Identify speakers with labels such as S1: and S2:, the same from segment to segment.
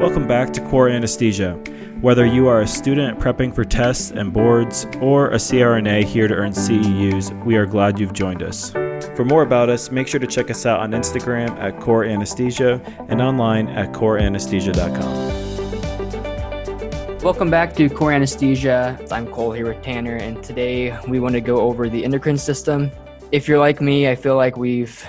S1: Welcome back to Core Anesthesia. Whether you are a student prepping for tests and boards or a CRNA here to earn CEUs, we are glad you've joined us. For more about us, make sure to check us out on Instagram at Core Anesthesia and online at coreanesthesia.com.
S2: Welcome back to Core Anesthesia. I'm Cole here with Tanner, and today we want to go over the endocrine system. If you're like me, I feel like we've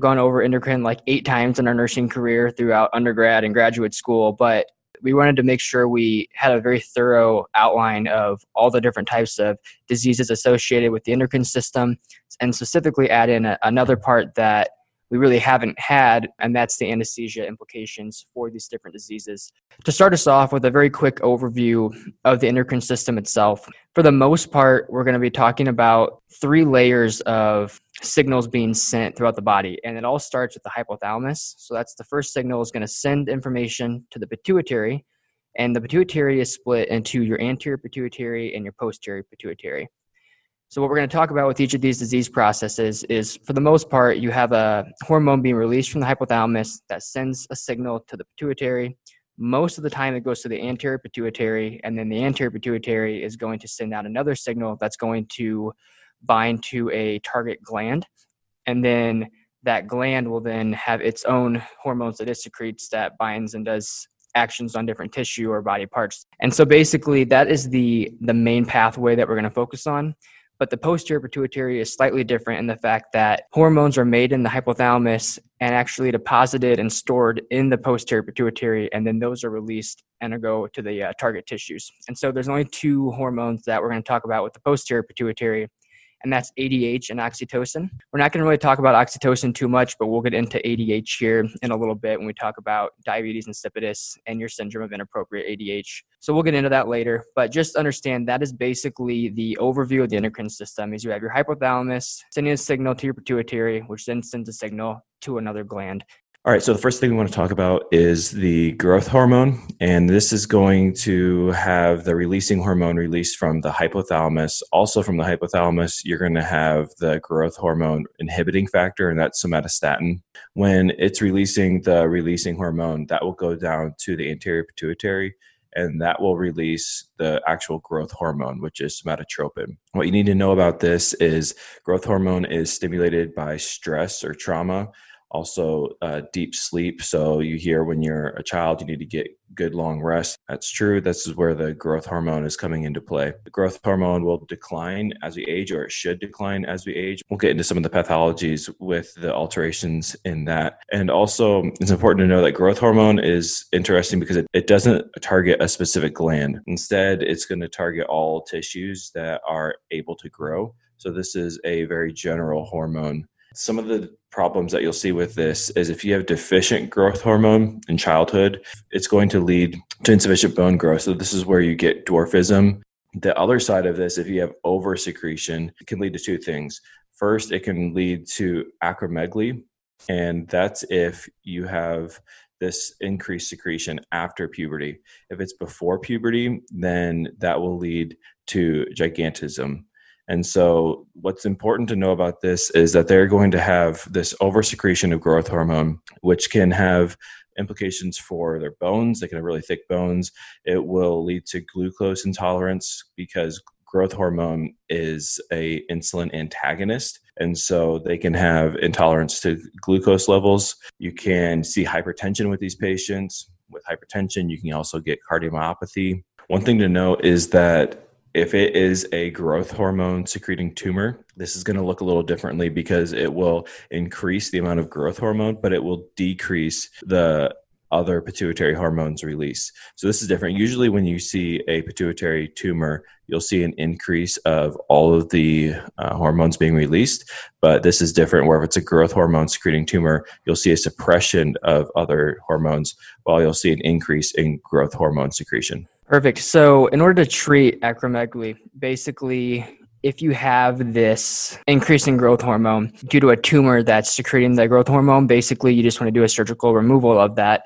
S2: gone over endocrine like eight times in our nursing career throughout undergrad and graduate school, but we wanted to make sure we had a very thorough outline of all the different types of diseases associated with the endocrine system and specifically add in a, another part that we really haven't had, and that's the anesthesia implications for these different diseases. To start us off with a very quick overview of the endocrine system itself, for the most part, we're going to be talking about three layers of signals being sent throughout the body, and it all starts with the hypothalamus. So that's the first signal is going to send information to the pituitary, and the pituitary is split into your anterior pituitary and your posterior pituitary. So, what we're going to talk about with each of these disease processes is for the most part, you have a hormone being released from the hypothalamus that sends a signal to the pituitary. Most of the time, it goes to the anterior pituitary, and then the anterior pituitary is going to send out another signal that's going to bind to a target gland. And then that gland will then have its own hormones that it secretes that binds and does actions on different tissue or body parts. And so basically that is the the main pathway that we're going to focus on. But the posterior pituitary is slightly different in the fact that hormones are made in the hypothalamus and actually deposited and stored in the posterior pituitary, and then those are released and go to the uh, target tissues. And so there's only two hormones that we're going to talk about with the posterior pituitary, and that's ADH and oxytocin. We're not going to really talk about oxytocin too much, but we'll get into ADH here in a little bit when we talk about diabetes insipidus and your syndrome of inappropriate ADH. So we'll get into that later, but just understand that is basically the overview of the endocrine system is you have your hypothalamus sending a signal to your pituitary, which then sends a signal to another gland.
S1: All right, so the first thing we want to talk about is the growth hormone, and this is going to have the releasing hormone released from the hypothalamus. Also, from the hypothalamus, you're going to have the growth hormone inhibiting factor, and that's somatostatin. When it's releasing the releasing hormone, that will go down to the anterior pituitary, and that will release the actual growth hormone, which is somatotropin. What you need to know about this is growth hormone is stimulated by stress or trauma also uh, deep sleep. So you hear when you're a child, you need to get good long rest. That's true. This is where the growth hormone is coming into play. The growth hormone will decline as we age, or it should decline as we age. We'll get into some of the pathologies with the alterations in that. And also, it's important to know that growth hormone is interesting because it, it doesn't target a specific gland. Instead, it's going to target all tissues that are able to grow. So, this is a very general hormone some of the problems that you'll see with this is if you have deficient growth hormone in childhood, it's going to lead to insufficient bone growth. So, this is where you get dwarfism. The other side of this, if you have over secretion, it can lead to two things. First, it can lead to acromegaly, and that's if you have this increased secretion after puberty. If it's before puberty, then that will lead to gigantism. And so, what's important to know about this is that they're going to have this oversecretion of growth hormone, which can have implications for their bones. They can have really thick bones. It will lead to glucose intolerance because growth hormone is a insulin antagonist and so they can have intolerance to glucose levels you can see hypertension with these patients with hypertension you can also get cardiomyopathy one thing to note is that if it is a growth hormone secreting tumor, this is going to look a little differently because it will increase the amount of growth hormone, but it will decrease the other pituitary hormones release. So this is different. Usually, when you see a pituitary tumor, you'll see an increase of all of the uh, hormones being released. But this is different, where if it's a growth hormone secreting tumor, you'll see a suppression of other hormones, while you'll see an increase in growth hormone secretion.
S2: Perfect. So, in order to treat acromegaly, basically, if you have this increasing growth hormone due to a tumor that's secreting the growth hormone, basically, you just want to do a surgical removal of that.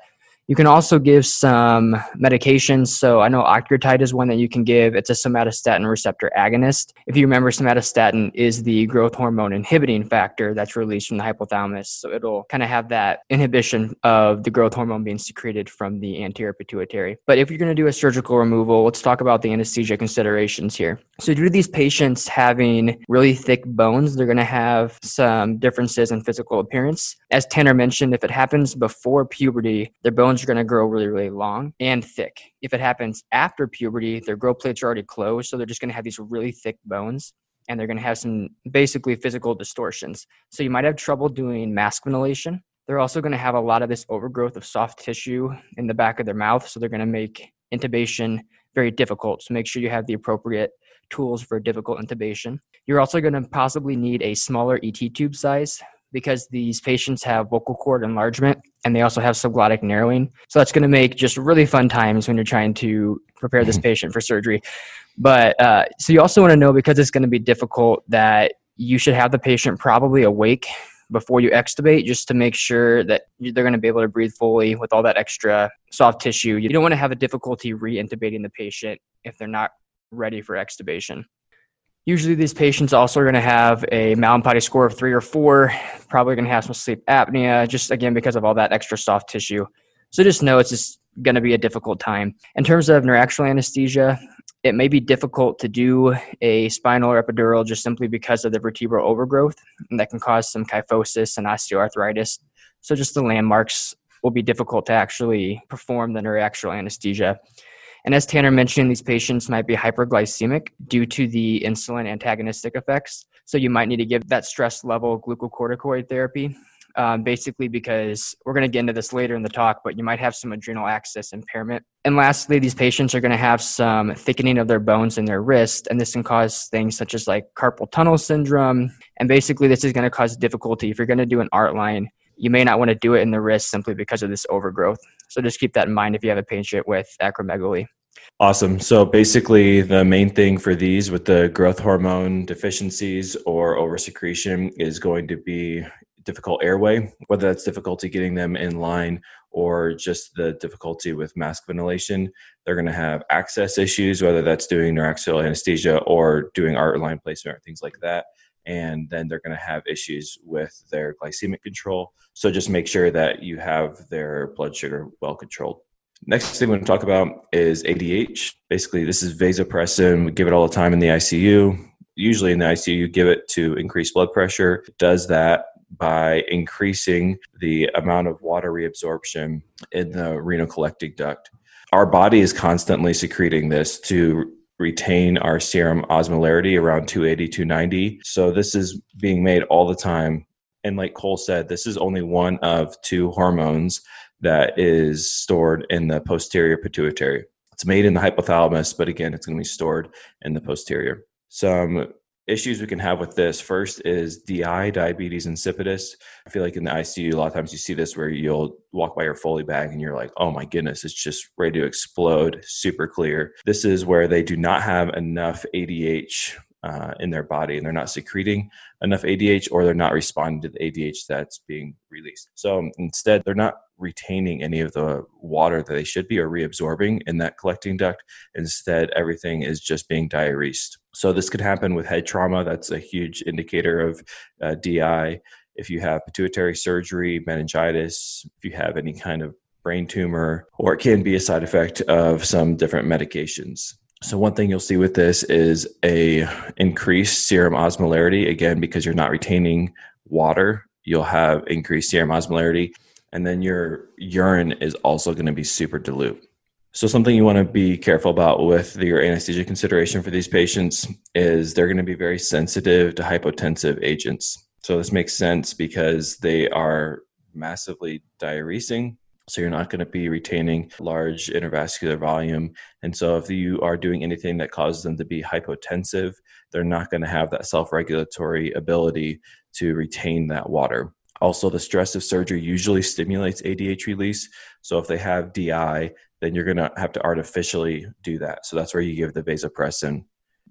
S2: You can also give some medications. So I know octreotide is one that you can give. It's a somatostatin receptor agonist. If you remember, somatostatin is the growth hormone inhibiting factor that's released from the hypothalamus. So it'll kind of have that inhibition of the growth hormone being secreted from the anterior pituitary. But if you're going to do a surgical removal, let's talk about the anesthesia considerations here. So due to these patients having really thick bones, they're going to have some differences in physical appearance. As Tanner mentioned, if it happens before puberty, their bones are going to grow really, really long and thick. If it happens after puberty, their growth plates are already closed, so they're just going to have these really thick bones and they're going to have some basically physical distortions. So you might have trouble doing mask ventilation. They're also going to have a lot of this overgrowth of soft tissue in the back of their mouth, so they're going to make intubation very difficult. So make sure you have the appropriate tools for difficult intubation. You're also going to possibly need a smaller ET tube size because these patients have vocal cord enlargement and they also have subglottic narrowing. So that's going to make just really fun times when you're trying to prepare this patient for surgery. But uh, so you also want to know because it's going to be difficult that you should have the patient probably awake before you extubate just to make sure that they're going to be able to breathe fully with all that extra soft tissue. You don't want to have a difficulty re-intubating the patient if they're not ready for extubation. Usually, these patients also are going to have a Mallampati score of three or four, probably going to have some sleep apnea, just again because of all that extra soft tissue. So just know it's just going to be a difficult time. In terms of neuraxial anesthesia, it may be difficult to do a spinal or epidural just simply because of the vertebral overgrowth, and that can cause some kyphosis and osteoarthritis. So just the landmarks will be difficult to actually perform the neuraxial anesthesia. And as Tanner mentioned, these patients might be hyperglycemic due to the insulin antagonistic effects. So you might need to give that stress level glucocorticoid therapy. Um, basically, because we're going to get into this later in the talk, but you might have some adrenal axis impairment. And lastly, these patients are going to have some thickening of their bones in their wrist, and this can cause things such as like carpal tunnel syndrome. And basically, this is going to cause difficulty. If you're going to do an art line, you may not want to do it in the wrist simply because of this overgrowth. So just keep that in mind if you have a patient with acromegaly.
S1: Awesome. So basically, the main thing for these with the growth hormone deficiencies or oversecretion is going to be difficult airway, whether that's difficulty getting them in line or just the difficulty with mask ventilation. They're going to have access issues, whether that's doing neuraxial anesthesia or doing art line placement or things like that. And then they're going to have issues with their glycemic control. So just make sure that you have their blood sugar well controlled. Next thing we're going to talk about is ADH. Basically, this is vasopressin. We give it all the time in the ICU. Usually in the ICU, you give it to increase blood pressure. It does that by increasing the amount of water reabsorption in the renal collecting duct. Our body is constantly secreting this to retain our serum osmolarity around 280, 290. So this is being made all the time. And like Cole said, this is only one of two hormones that is stored in the posterior pituitary. It's made in the hypothalamus, but again, it's going to be stored in the posterior. Some issues we can have with this first is DI, diabetes insipidus. I feel like in the ICU, a lot of times you see this where you'll walk by your Foley bag and you're like, oh my goodness, it's just ready to explode, super clear. This is where they do not have enough ADH uh, in their body and they're not secreting enough ADH or they're not responding to the ADH that's being released. So instead, they're not retaining any of the water that they should be or reabsorbing in that collecting duct. Instead, everything is just being diuresed. So this could happen with head trauma. That's a huge indicator of uh, DI. If you have pituitary surgery, meningitis, if you have any kind of brain tumor, or it can be a side effect of some different medications. So one thing you'll see with this is a increased serum osmolarity again because you're not retaining water, you'll have increased serum osmolarity and then your urine is also going to be super dilute. So something you want to be careful about with your anesthesia consideration for these patients is they're going to be very sensitive to hypotensive agents. So this makes sense because they are massively diuresing so you're not going to be retaining large intravascular volume. And so if you are doing anything that causes them to be hypotensive, they're not going to have that self-regulatory ability to retain that water. Also, the stress of surgery usually stimulates ADH release. So if they have DI, then you're going to have to artificially do that. So that's where you give the vasopressin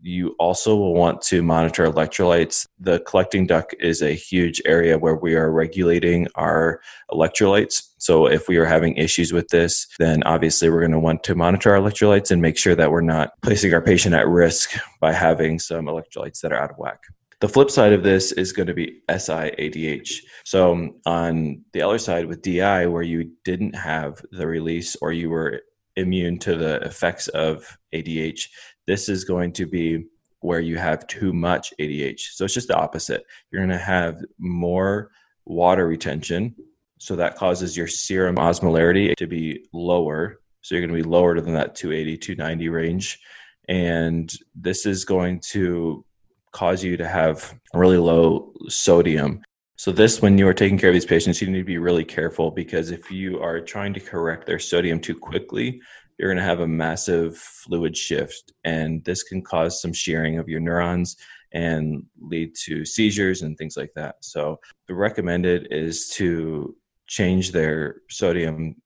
S1: you also will want to monitor electrolytes. The collecting duct is a huge area where we are regulating our electrolytes. So, if we are having issues with this, then obviously we're going to want to monitor our electrolytes and make sure that we're not placing our patient at risk by having some electrolytes that are out of whack. The flip side of this is going to be SIADH. So on the other side with DI, where you didn't have the release or you were immune to the effects of ADH, this is going to be where you have too much ADH. So it's just the opposite. You're going to have more water retention. So that causes your serum osmolarity to be lower. So you're going to be lower than that 280, 290 range. And this is going to cause you to have really low sodium. So, this, when you are taking care of these patients, you need to be really careful because if you are trying to correct their sodium too quickly, you're going to have a massive fluid shift. And this can cause some shearing of your neurons and lead to seizures and things like that. So, the recommended is to change their sodium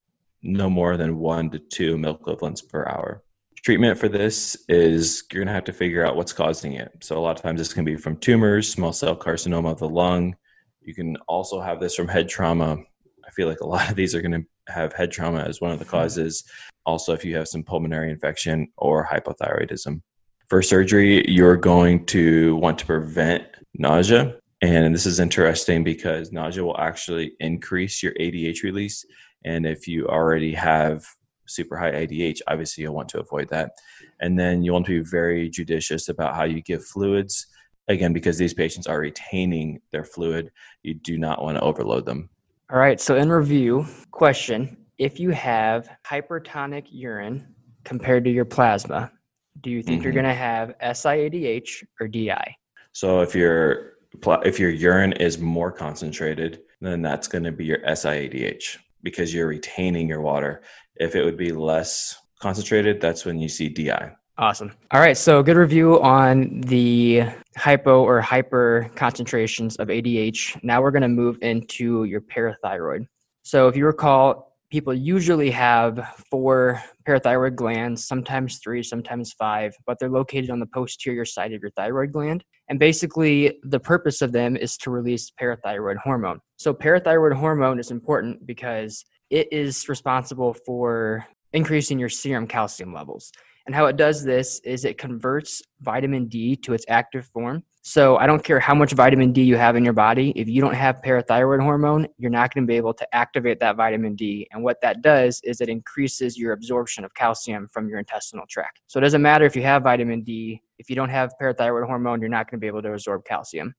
S1: no more than one to two milliequivalents per hour treatment for this is you're going to have to figure out what's causing it. So a lot of times this can be from tumors, small cell carcinoma of the lung. You can also have this from head trauma. I feel like a lot of these are going to have head trauma as one of the hmm. causes. Also, if you have some pulmonary infection or hypothyroidism. For surgery, you're going to want to prevent nausea. And this is interesting because nausea will actually increase your ADH release. And if you already have super high ADH, obviously you'll want to avoid that. And then you want to be very judicious about how you give fluids. Again, because these patients are retaining their fluid, you do not want to overload them.
S2: All right. So, in review, question If you have hypertonic urine compared to your plasma, do you think mm-hmm. you're going to have SIADH or DI?
S1: So, if your if your urine is more concentrated, then that's going to be your SIADH because you're retaining your water. If it would be less concentrated, that's when you see DI.
S2: Awesome. All right. So, good review on the hypo or hyper concentrations of ADH. Now we're going to move into your parathyroid. So, if you recall, people usually have four parathyroid glands, sometimes three, sometimes five, but they're located on the posterior side of your thyroid gland. And basically, the purpose of them is to release parathyroid hormone. So, parathyroid hormone is important because it is responsible for increasing your serum calcium levels. And how it does this is it converts vitamin D to its active form. So I don't care how much vitamin D you have in your body, if you don't have parathyroid hormone, you're not going to be able to activate that vitamin D. And what that does is it increases your absorption of calcium from your intestinal tract. So it doesn't matter if you have vitamin D, if you don't have parathyroid hormone, you're not going to be able to absorb calcium.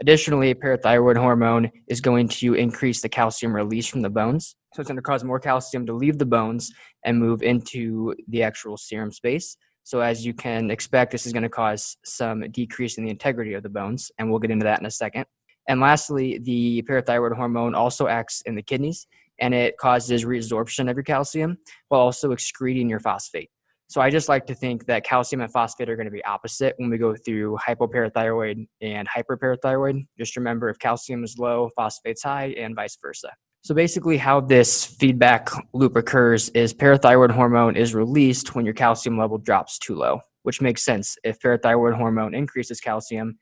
S2: Additionally, parathyroid hormone is going to increase the calcium release from the bones. So it's going to cause more calcium to leave the bones and move into the actual serum space. So as you can expect, this is going to cause some decrease in the integrity of the bones, and we'll get into that in a second. And lastly, the parathyroid hormone also acts in the kidneys, and it causes reabsorption of your calcium while also excreting your phosphate. So I just like to think that calcium and phosphate are going to be opposite when we go through hypoparathyroid and hyperparathyroid. Just remember if calcium is low, phosphate's high, and vice versa. So basically, how this feedback loop occurs is parathyroid hormone is released when your calcium level drops too low, which makes sense. If parathyroid hormone increases calcium,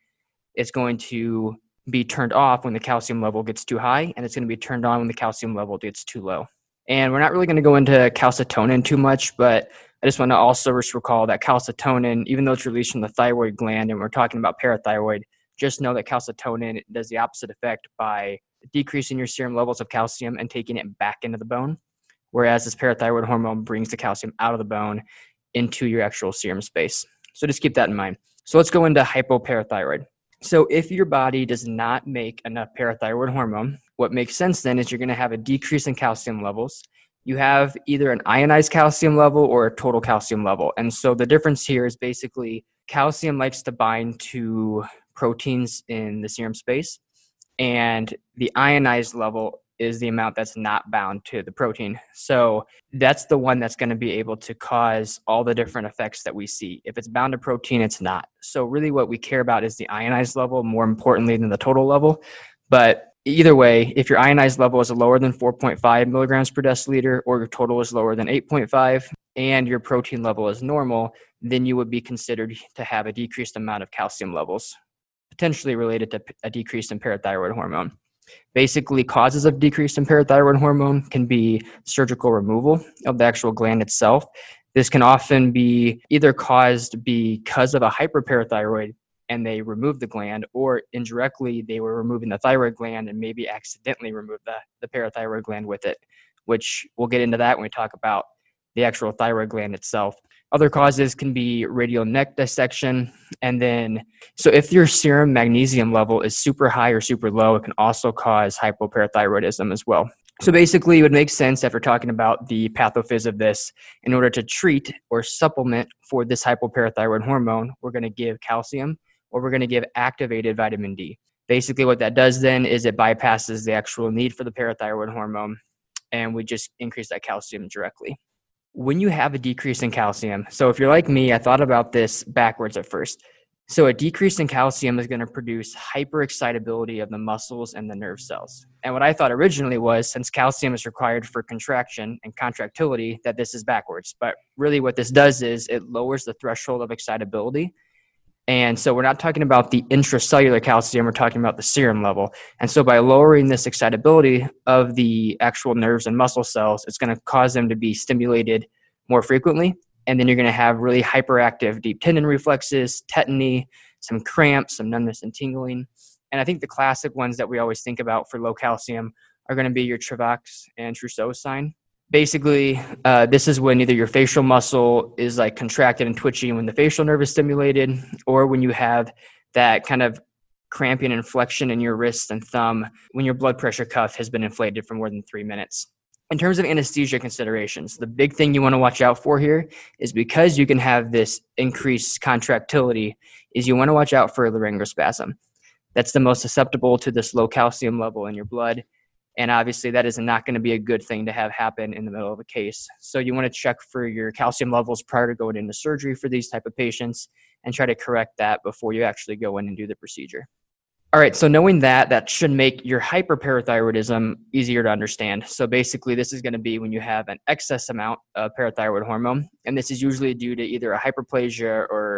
S2: it's going to be turned off when the calcium level gets too high, and it's going to be turned on when the calcium level gets too low. And we're not really going to go into calcitonin too much, but I just want to also just recall that calcitonin, even though it's released from the thyroid gland, and we're talking about parathyroid, just know that calcitonin does the opposite effect by decreasing your serum levels of calcium and taking it back into the bone. Whereas this parathyroid hormone brings the calcium out of the bone into your actual serum space. So just keep that in mind. So let's go into hypoparathyroid. So if your body does not make enough parathyroid hormone, what makes sense then is you're going to have a decrease in calcium levels. You have either an ionized calcium level or a total calcium level. And so the difference here is basically calcium likes to bind to proteins in the serum space and the ionized level is the amount that's not bound to the protein. So that's the one that's going to be able to cause all the different effects that we see. If it's bound to protein, it's not. So really what we care about is the ionized level more importantly than the total level. But either way, if your ionized level is lower than 4.5 milligrams per deciliter or your total is lower than 8.5, and your protein level is normal, then you would be considered to have a decreased amount of calcium levels, potentially related to a decrease in parathyroid hormone. Basically, causes of decrease in parathyroid hormone can be surgical removal of the actual gland itself. This can often be either caused because of a hyperparathyroid and they remove the gland, or indirectly they were removing the thyroid gland and maybe accidentally removed the, the parathyroid gland with it, which we'll get into that when we talk about the actual thyroid gland itself. Other causes can be radical neck dissection. And then, so if your serum magnesium level is super high or super low, it can also cause hypoparathyroidism as well. So basically, it would make sense after talking about the pathophys of this, in order to treat or supplement for this hypoparathyroid hormone, we're going to give calcium or we're going to give activated vitamin D. Basically, what that does then is it bypasses the actual need for the parathyroid hormone and we just increase that calcium directly. When you have a decrease in calcium, so if you're like me, I thought about this backwards at first. So a decrease in calcium is going to produce hyperexcitability of the muscles and the nerve cells. And what I thought originally was since calcium is required for contraction and contractility, that this is backwards. But really, what this does is it lowers the threshold of excitability and so we're not talking about the intracellular calcium, we're talking about the serum level. And so by lowering this excitability of the actual nerves and muscle cells, it's going to cause them to be stimulated more frequently. And then you're going to have really hyperactive deep tendon reflexes, tetany, some cramps, some numbness and tingling. And I think the classic ones that we always think about for low calcium are going to be your Chvostek's and Trousseau sign basically uh, this is when either your facial muscle is like contracted and twitchy when the facial nerve is stimulated or when you have that kind of cramping and flexion in your wrist and thumb when your blood pressure cuff has been inflated for more than three minutes. In terms of anesthesia considerations the big thing you want to watch out for here is because you can have this increased contractility is you want to watch out for laryngospasm. That's the most susceptible to this low calcium level in your blood and obviously that is not going to be a good thing to have happen in the middle of a case. So you want to check for your calcium levels prior to going into surgery for these type of patients and try to correct that before you actually go in and do the procedure. All right so knowing that that should make your hyperparathyroidism easier to understand. So basically this is going to be when you have an excess amount of parathyroid hormone and this is usually due to either a hyperplasia or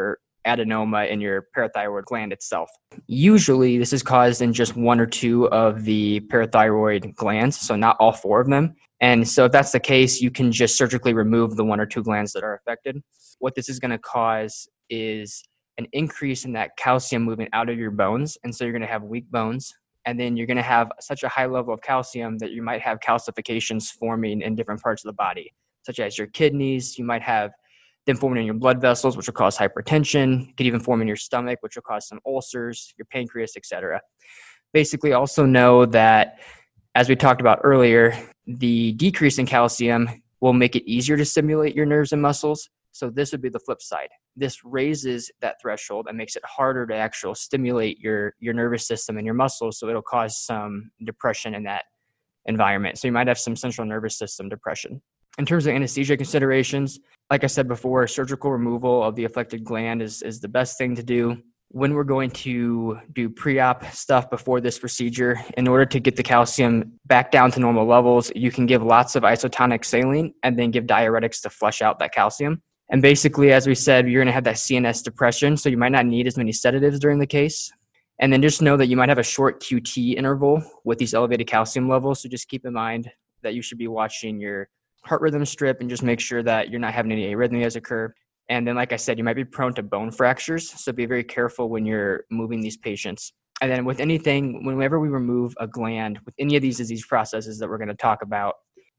S2: adenoma in your parathyroid gland itself. Usually, this is caused in just one or two of the parathyroid glands, so not all four of them. And so, if that's the case, you can just surgically remove the one or two glands that are affected. What this is going to cause is an increase in that calcium moving out of your bones. And so, you're going to have weak bones. And then you're going to have such a high level of calcium that you might have calcifications forming in different parts of the body, such as your kidneys. You might have then forming in your blood vessels, which will cause hypertension. It could even form in your stomach, which will cause some ulcers, your pancreas, etc. Basically, also know that, as we talked about earlier, the decrease in calcium will make it easier to stimulate your nerves and muscles. So this would be the flip side. This raises that threshold and makes it harder to actually stimulate your your nervous system and your muscles. So it'll cause some depression in that environment. So you might have some central nervous system depression. In terms of anesthesia considerations, like I said before, surgical removal of the affected gland is, is the best thing to do. When we're going to do pre op stuff before this procedure, in order to get the calcium back down to normal levels, you can give lots of isotonic saline and then give diuretics to flush out that calcium. And basically, as we said, you're going to have that CNS depression, so you might not need as many sedatives during the case. And then just know that you might have a short QT interval with these elevated calcium levels. So just keep in mind that you should be watching your heart rhythm strip and just make sure that you're not having any arrhythmias occur. And then, like I said, you might be prone to bone fractures. So be very careful when you're moving these patients. And then, with anything, whenever we remove a gland with any of these disease processes that we're going to talk about,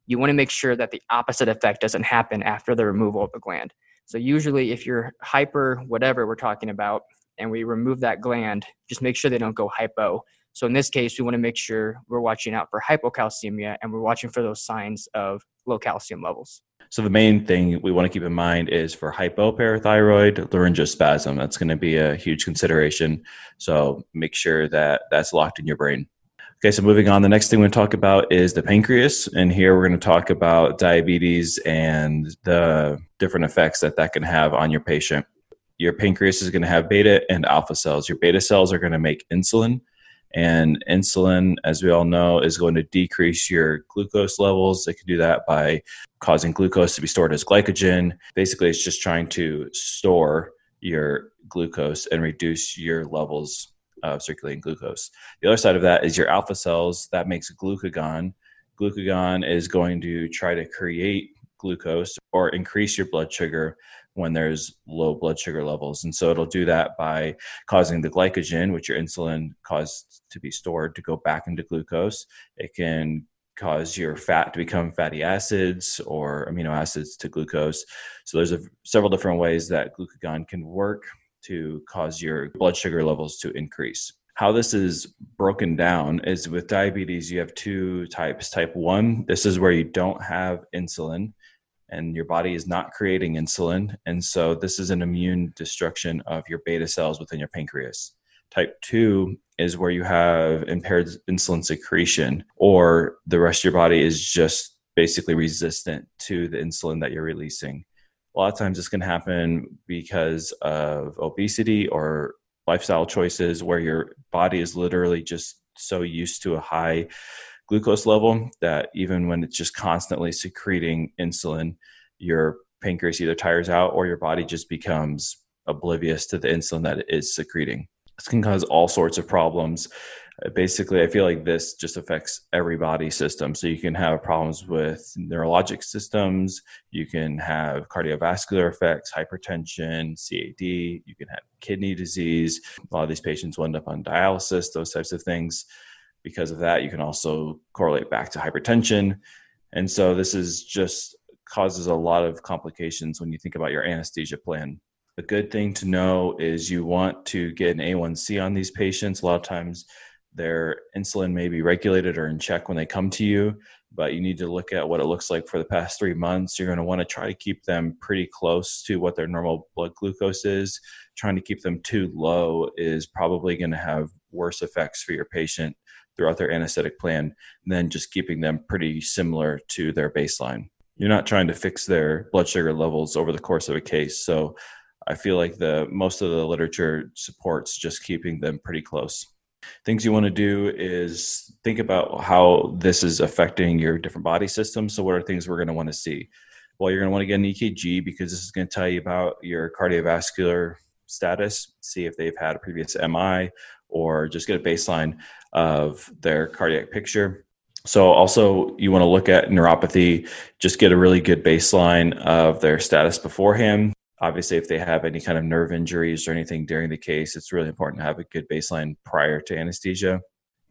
S2: you want to make sure that the opposite effect doesn't happen after the removal of the gland. So, usually, if you're hyper, whatever we're talking about, and we remove that gland, just make sure they don't go hypo. So, in this case, we want to make sure we're watching out for hypocalcemia and we're watching for those signs of low calcium levels.
S1: So the main thing we want to keep in mind is for hypoparathyroid laryngospasm. That's going to be a huge consideration. So make sure that that's locked in your brain. Okay, so moving on, the next thing we're going to talk about is the pancreas, and here we're going to talk about diabetes and the different effects that that can have on your patient. Your pancreas is going to have beta and alpha cells. Your beta cells are going to make insulin, And insulin, as we all know, is going to decrease your glucose levels. It can do that by causing glucose to be stored as glycogen. Basically, it's just trying to store your glucose and reduce your levels of circulating glucose. The other side of that is your alpha cells that makes glucagon. Glucagon is going to try to create glucose or increase your blood sugar when there's low blood sugar levels. And so it'll do that by causing the glycogen, which your insulin caused to be stored, to go back into glucose. It can cause your fat to become fatty acids or amino acids to glucose. So there's a, several different ways that glucagon can work to cause your blood sugar levels to increase. How this is broken down is with diabetes, you have two types. Type 1, this is where you don't have insulin and your body is not creating insulin. And so this is an immune destruction of your beta cells within your pancreas. Type 2 is where you have impaired insulin secretion, or the rest of your body is just basically resistant to the insulin that you're releasing. A lot of times this can happen because of obesity or lifestyle choices where your body is literally just so used to a high glucose level that even when it's just constantly secreting insulin, your pancreas either tires out or your body just becomes oblivious to the insulin that it is secreting. This can cause all sorts of problems. Basically, I feel like this just affects every body system. So you can have problems with neurologic systems, you can have cardiovascular effects, hypertension, CAD, you can have kidney disease. A lot of these patients will end up on dialysis, those types of things because of that you can also correlate back to hypertension. And so this is just causes a lot of complications when you think about your anesthesia plan. A good thing to know is you want to get an a1c on these patients. A lot of times their insulin may be regulated or in check when they come to you but you need to look at what it looks like for the past three months. You're going to want to try to keep them pretty close to what their normal blood glucose is. Trying to keep them too low is probably going to have worse effects for your patient throughout their anesthetic plan than just keeping them pretty similar to their baseline. You're not trying to fix their blood sugar levels over the course of a case. So I feel like the most of the literature supports just keeping them pretty close. Things you want to do is think about how this is affecting your different body systems. So what are things we're going to want to see? Well, you're going to want to get an EKG because this is going to tell you about your cardiovascular status, see if they've had a previous MI or just get a baseline of their cardiac picture. So, also, you want to look at neuropathy, just get a really good baseline of their status beforehand. Obviously, if they have any kind of nerve injuries or anything during the case, it's really important to have a good baseline prior to anesthesia.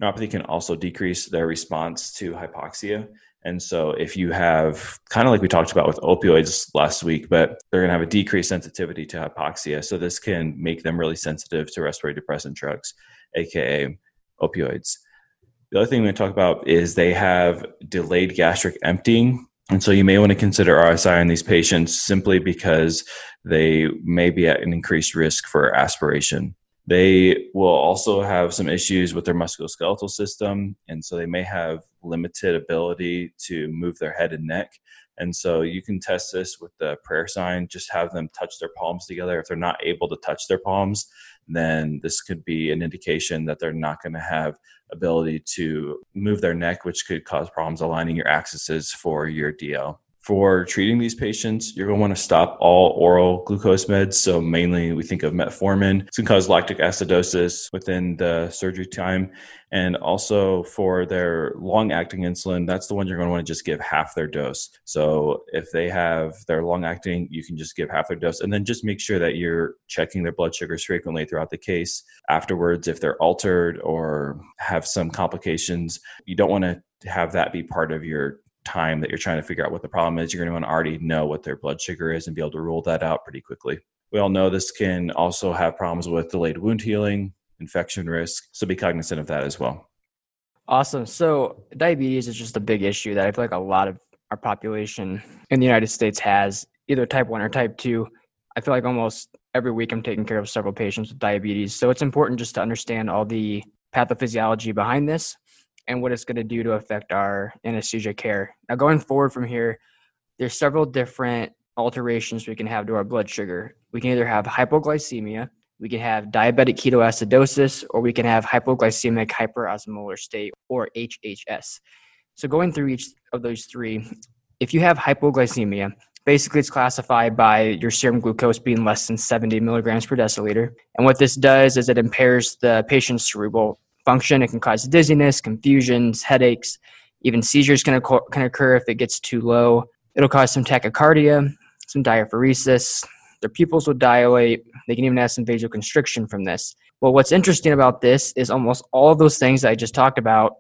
S1: Neuropathy can also decrease their response to hypoxia. And so, if you have kind of like we talked about with opioids last week, but they're going to have a decreased sensitivity to hypoxia. So, this can make them really sensitive to respiratory depressant drugs, aka opioids. The other thing we're going to talk about is they have delayed gastric emptying. And so, you may want to consider RSI in these patients simply because they may be at an increased risk for aspiration. They will also have some issues with their musculoskeletal system, and so they may have limited ability to move their head and neck. And so you can test this with the prayer sign. Just have them touch their palms together. If they're not able to touch their palms, then this could be an indication that they're not going to have ability to move their neck, which could cause problems aligning your axes for your DL for treating these patients, you're going to want to stop all oral glucose meds. So, mainly we think of metformin. It's going to cause lactic acidosis within the surgery time. And also for their long acting insulin, that's the one you're going to want to just give half their dose. So, if they have their long acting, you can just give half their dose. And then just make sure that you're checking their blood sugars frequently throughout the case. Afterwards, if they're altered or have some complications, you don't want to have that be part of your time that you're trying to figure out what the problem is, you're going to want to already know what their blood sugar is and be able to rule that out pretty quickly. We all know this can also have problems with delayed wound healing, infection risk. So be cognizant of that as well.
S2: Awesome. So diabetes is just a big issue that I feel like a lot of our population in the United States has either type 1 or type 2. I feel like almost every week I'm taking care of several patients with diabetes. So it's important just to understand all the pathophysiology behind this and what it's going to do to affect our anesthesia care. Now, going forward from here, there's several different alterations we can have to our blood sugar. We can either have hypoglycemia, We can have diabetic ketoacidosis, or we can have hypoglycemic hyperosmolar state, or HHS. So, going through each of those three, if you have hypoglycemia, basically it's classified by your serum glucose being less than 70 milligrams per deciliter. And what this does is it impairs the patient's cerebral function. It can cause dizziness, confusions, headaches, even seizures can, occur, can occur if it gets too low. It'll cause some tachycardia, some diaphoresis. Their pupils will dilate. They can even have some vasoconstriction from this. Well, what's interesting about this is almost all of those things that I just talked about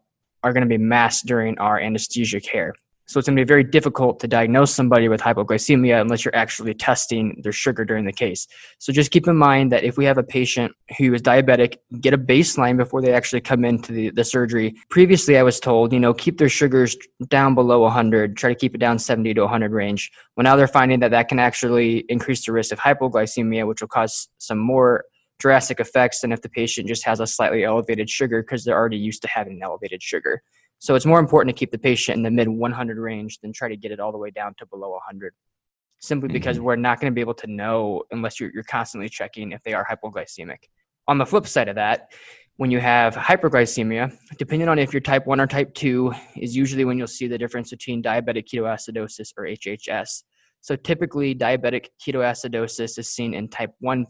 S2: are going to be masked during our anesthesia care. So it's going to be very difficult to diagnose somebody with hypoglycemia unless you're actually testing their sugar during the case. So just keep in mind that if we have a patient who is diabetic, get a baseline before they actually come into the, the surgery. Previously, I was told, you know, keep their sugars down below 100, try to keep it down 70 to 100 range. Well, now they're finding that that can actually increase the risk of hypoglycemia, which will cause some more drastic effects than if the patient just has a slightly elevated sugar because they're already used to having an elevated sugar. So it's more important to keep the patient in the mid 100 range than try to get it all the way down to below 100. Simply because mm-hmm. we're not going to be able to know unless you're, you're constantly checking if they are hypoglycemic. On the flip side of that, when you have hyperglycemia, depending on if you're type 1 or type 2, is usually when you'll see the difference between diabetic ketoacidosis or HHS. So typically, diabetic ketoacidosis is seen in type 1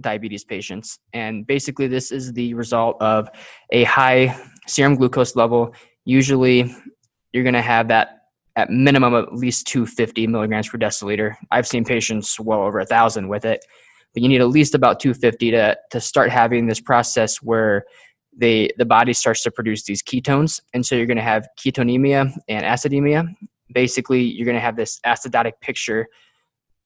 S2: diabetes patients. And basically, this is the result of a high serum glucose level usually you're going to have that at minimum at least 250 milligrams per deciliter. I've seen patients well over a thousand with it, but you need at least about 250 to to start having this process where they the body starts to produce these ketones, and so you're going to have ketonemia and acidemia. Basically, you're going to have this acidotic picture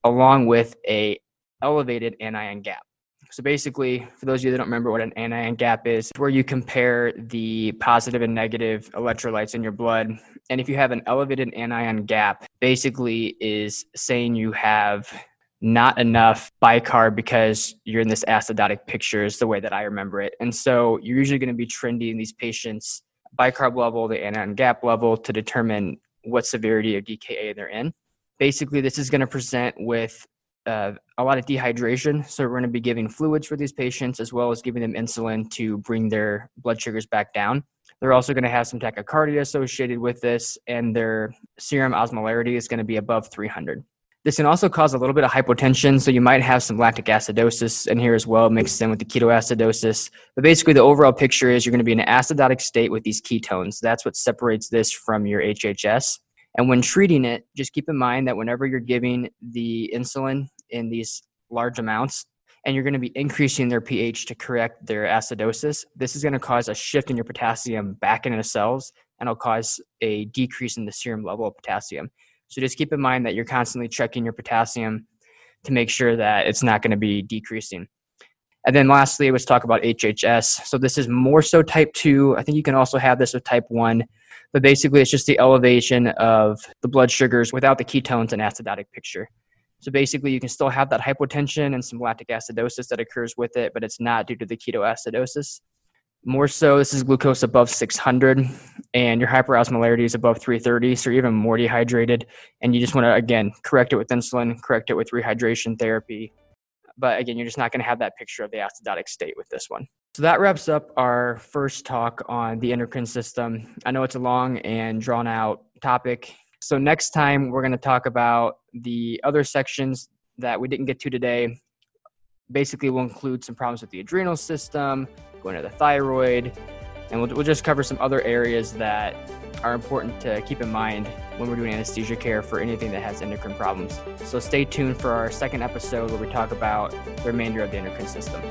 S2: along with a elevated anion gap. So basically, for those of you that don't remember what an anion gap is, it's where you compare the positive and negative electrolytes in your blood. And if you have an elevated anion gap, basically is saying you have not enough bicarb because you're in this acidotic picture is the way that I remember it. And so you're usually going to be trending these patients bicarb level, the anion gap level to determine what severity of DKA they're in. Basically, this is going to present with uh, a lot of dehydration. So we're going to be giving fluids for these patients as well as giving them insulin to bring their blood sugars back down. They're also going to have some tachycardia associated with this, and their serum osmolarity is going to be above 300. This can also cause a little bit of hypotension, so you might have some lactic acidosis in here as well, mixed in with the ketoacidosis. But basically, the overall picture is you're going to be in an acidotic state with these ketones. That's what separates this from your HHS. And when treating it, just keep in mind that whenever you're giving the insulin in these large amounts, and you're going to be increasing their pH to correct their acidosis, this is going to cause a shift in your potassium back into the cells and it'll cause a decrease in the serum level of potassium. So just keep in mind that you're constantly checking your potassium to make sure that it's not going to be decreasing. And then lastly, let's talk about HHS. So this is more so type 2. I think you can also have this with type 1. But basically, it's just the elevation of the blood sugars without the ketones and acidotic picture. So basically, you can still have that hypotension and some lactic acidosis that occurs with it, but it's not due to the ketoacidosis. More so, this is glucose above 600, and your hyperosmolarity is above 330, so you're even more dehydrated. And you just want to, again, correct it with insulin, correct it with rehydration therapy. But again, you're just not going to have that picture of the acidotic state with this one. So that wraps up our first talk on the endocrine system. I know it's a long and drawn out topic. So next time we're going to talk about the other sections that we didn't get to today. Basically, we'll include some problems with the adrenal system, going to the thyroid, and we'll, we'll just cover some other areas that are important to keep in mind when we're doing anesthesia care for anything that has endocrine problems. So stay tuned for our second episode where we talk about the remainder of the endocrine system.